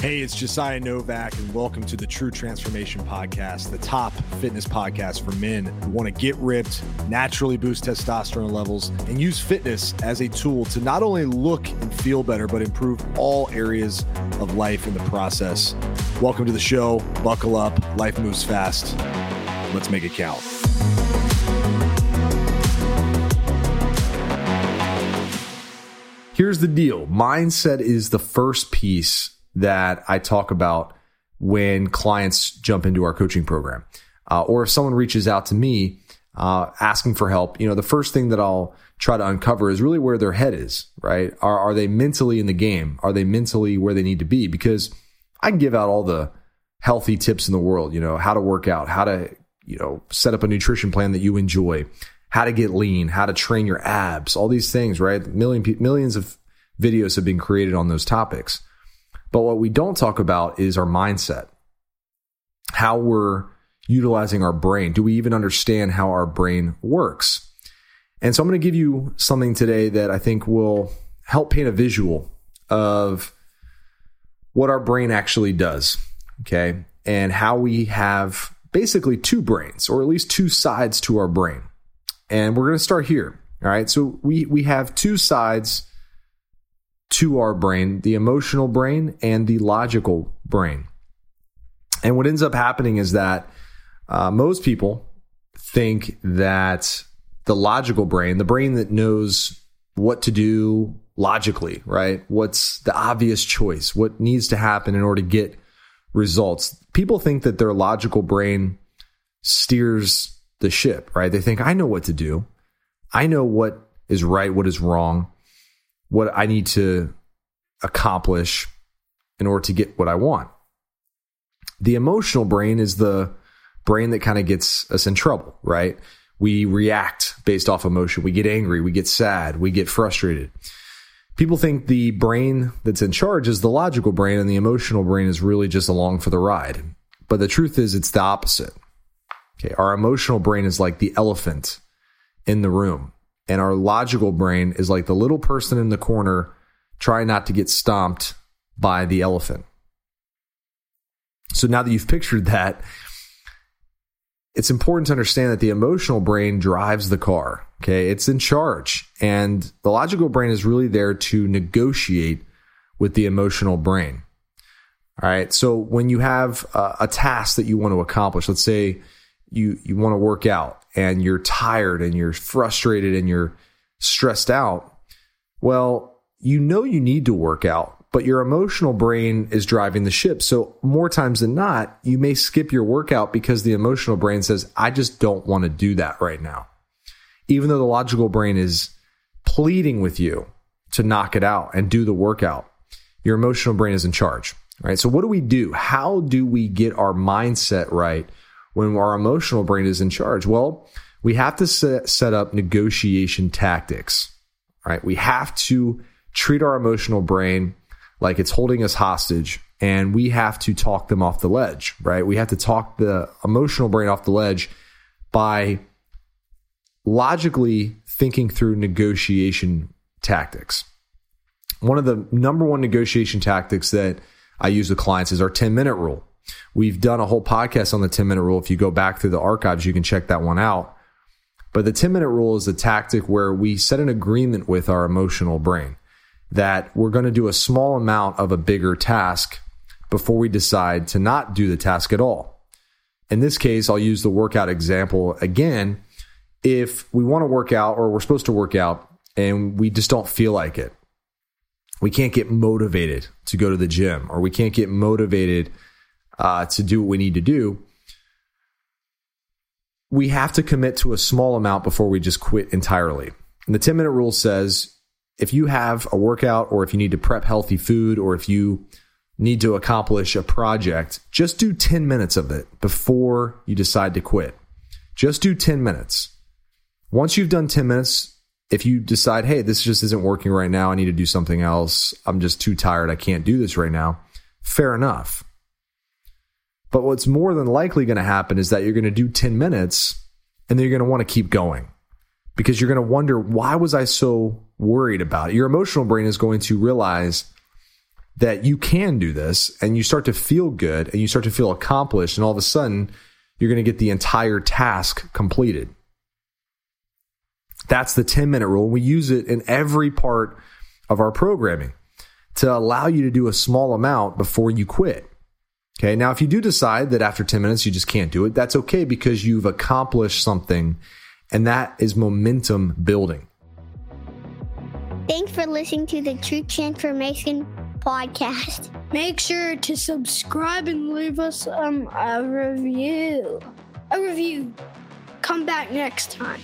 Hey, it's Josiah Novak, and welcome to the True Transformation Podcast, the top fitness podcast for men who want to get ripped, naturally boost testosterone levels, and use fitness as a tool to not only look and feel better, but improve all areas of life in the process. Welcome to the show. Buckle up. Life moves fast. Let's make it count. Here's the deal mindset is the first piece that I talk about when clients jump into our coaching program. Uh, or if someone reaches out to me uh, asking for help, you know, the first thing that I'll try to uncover is really where their head is, right? Are, are they mentally in the game? Are they mentally where they need to be? Because I can give out all the healthy tips in the world, you know, how to work out, how to, you know, set up a nutrition plan that you enjoy, how to get lean, how to train your abs, all these things, right? Million, millions of videos have been created on those topics. But what we don't talk about is our mindset, how we're utilizing our brain. Do we even understand how our brain works? And so I'm going to give you something today that I think will help paint a visual of what our brain actually does. Okay. And how we have basically two brains, or at least two sides to our brain. And we're going to start here. All right. So we, we have two sides to our brain the emotional brain and the logical brain. And what ends up happening is that uh, most people think that the logical brain, the brain that knows what to do logically, right? What's the obvious choice? What needs to happen in order to get results? People think that their logical brain steers the ship, right? They think, I know what to do. I know what is right, what is wrong what I need to accomplish in order to get what I want. The emotional brain is the brain that kind of gets us in trouble, right? We react based off emotion. We get angry, we get sad, we get frustrated. People think the brain that's in charge is the logical brain and the emotional brain is really just along for the ride. But the truth is, it's the opposite. Okay. Our emotional brain is like the elephant in the room and our logical brain is like the little person in the corner trying not to get stomped by the elephant. So now that you've pictured that, it's important to understand that the emotional brain drives the car. Okay. It's in charge. And the logical brain is really there to negotiate with the emotional brain. All right. So when you have a, a task that you want to accomplish, let's say you, you want to work out and you're tired and you're frustrated and you're stressed out, well, you know you need to work out, but your emotional brain is driving the ship. So, more times than not, you may skip your workout because the emotional brain says, I just don't want to do that right now. Even though the logical brain is pleading with you to knock it out and do the workout, your emotional brain is in charge, right? So, what do we do? How do we get our mindset right when our emotional brain is in charge? Well, we have to set, up negotiation tactics, right? We have to treat our emotional brain like it's holding us hostage and we have to talk them off the ledge, right? We have to talk the emotional brain off the ledge by logically thinking through negotiation tactics. One of the number one negotiation tactics that I use with clients is our 10 minute rule. We've done a whole podcast on the 10 minute rule. If you go back through the archives, you can check that one out. But the 10 minute rule is a tactic where we set an agreement with our emotional brain that we're going to do a small amount of a bigger task before we decide to not do the task at all. In this case, I'll use the workout example again. If we want to work out or we're supposed to work out and we just don't feel like it, we can't get motivated to go to the gym or we can't get motivated uh, to do what we need to do, we have to commit to a small amount before we just quit entirely. And the 10 minute rule says if you have a workout or if you need to prep healthy food or if you need to accomplish a project, just do 10 minutes of it before you decide to quit. Just do 10 minutes. Once you've done 10 minutes, if you decide, hey, this just isn't working right now, I need to do something else, I'm just too tired, I can't do this right now, fair enough. But what's more than likely going to happen is that you're going to do 10 minutes and then you're going to want to keep going because you're going to wonder, why was I so worried about it? Your emotional brain is going to realize that you can do this and you start to feel good and you start to feel accomplished and all of a sudden you're going to get the entire task completed. That's the 10 minute rule. We use it in every part of our programming to allow you to do a small amount before you quit. Okay. Now, if you do decide that after 10 minutes you just can't do it, that's okay because you've accomplished something and that is momentum building. Thanks for listening to the True Transformation podcast. Make sure to subscribe and leave us um, a review. A review. Come back next time.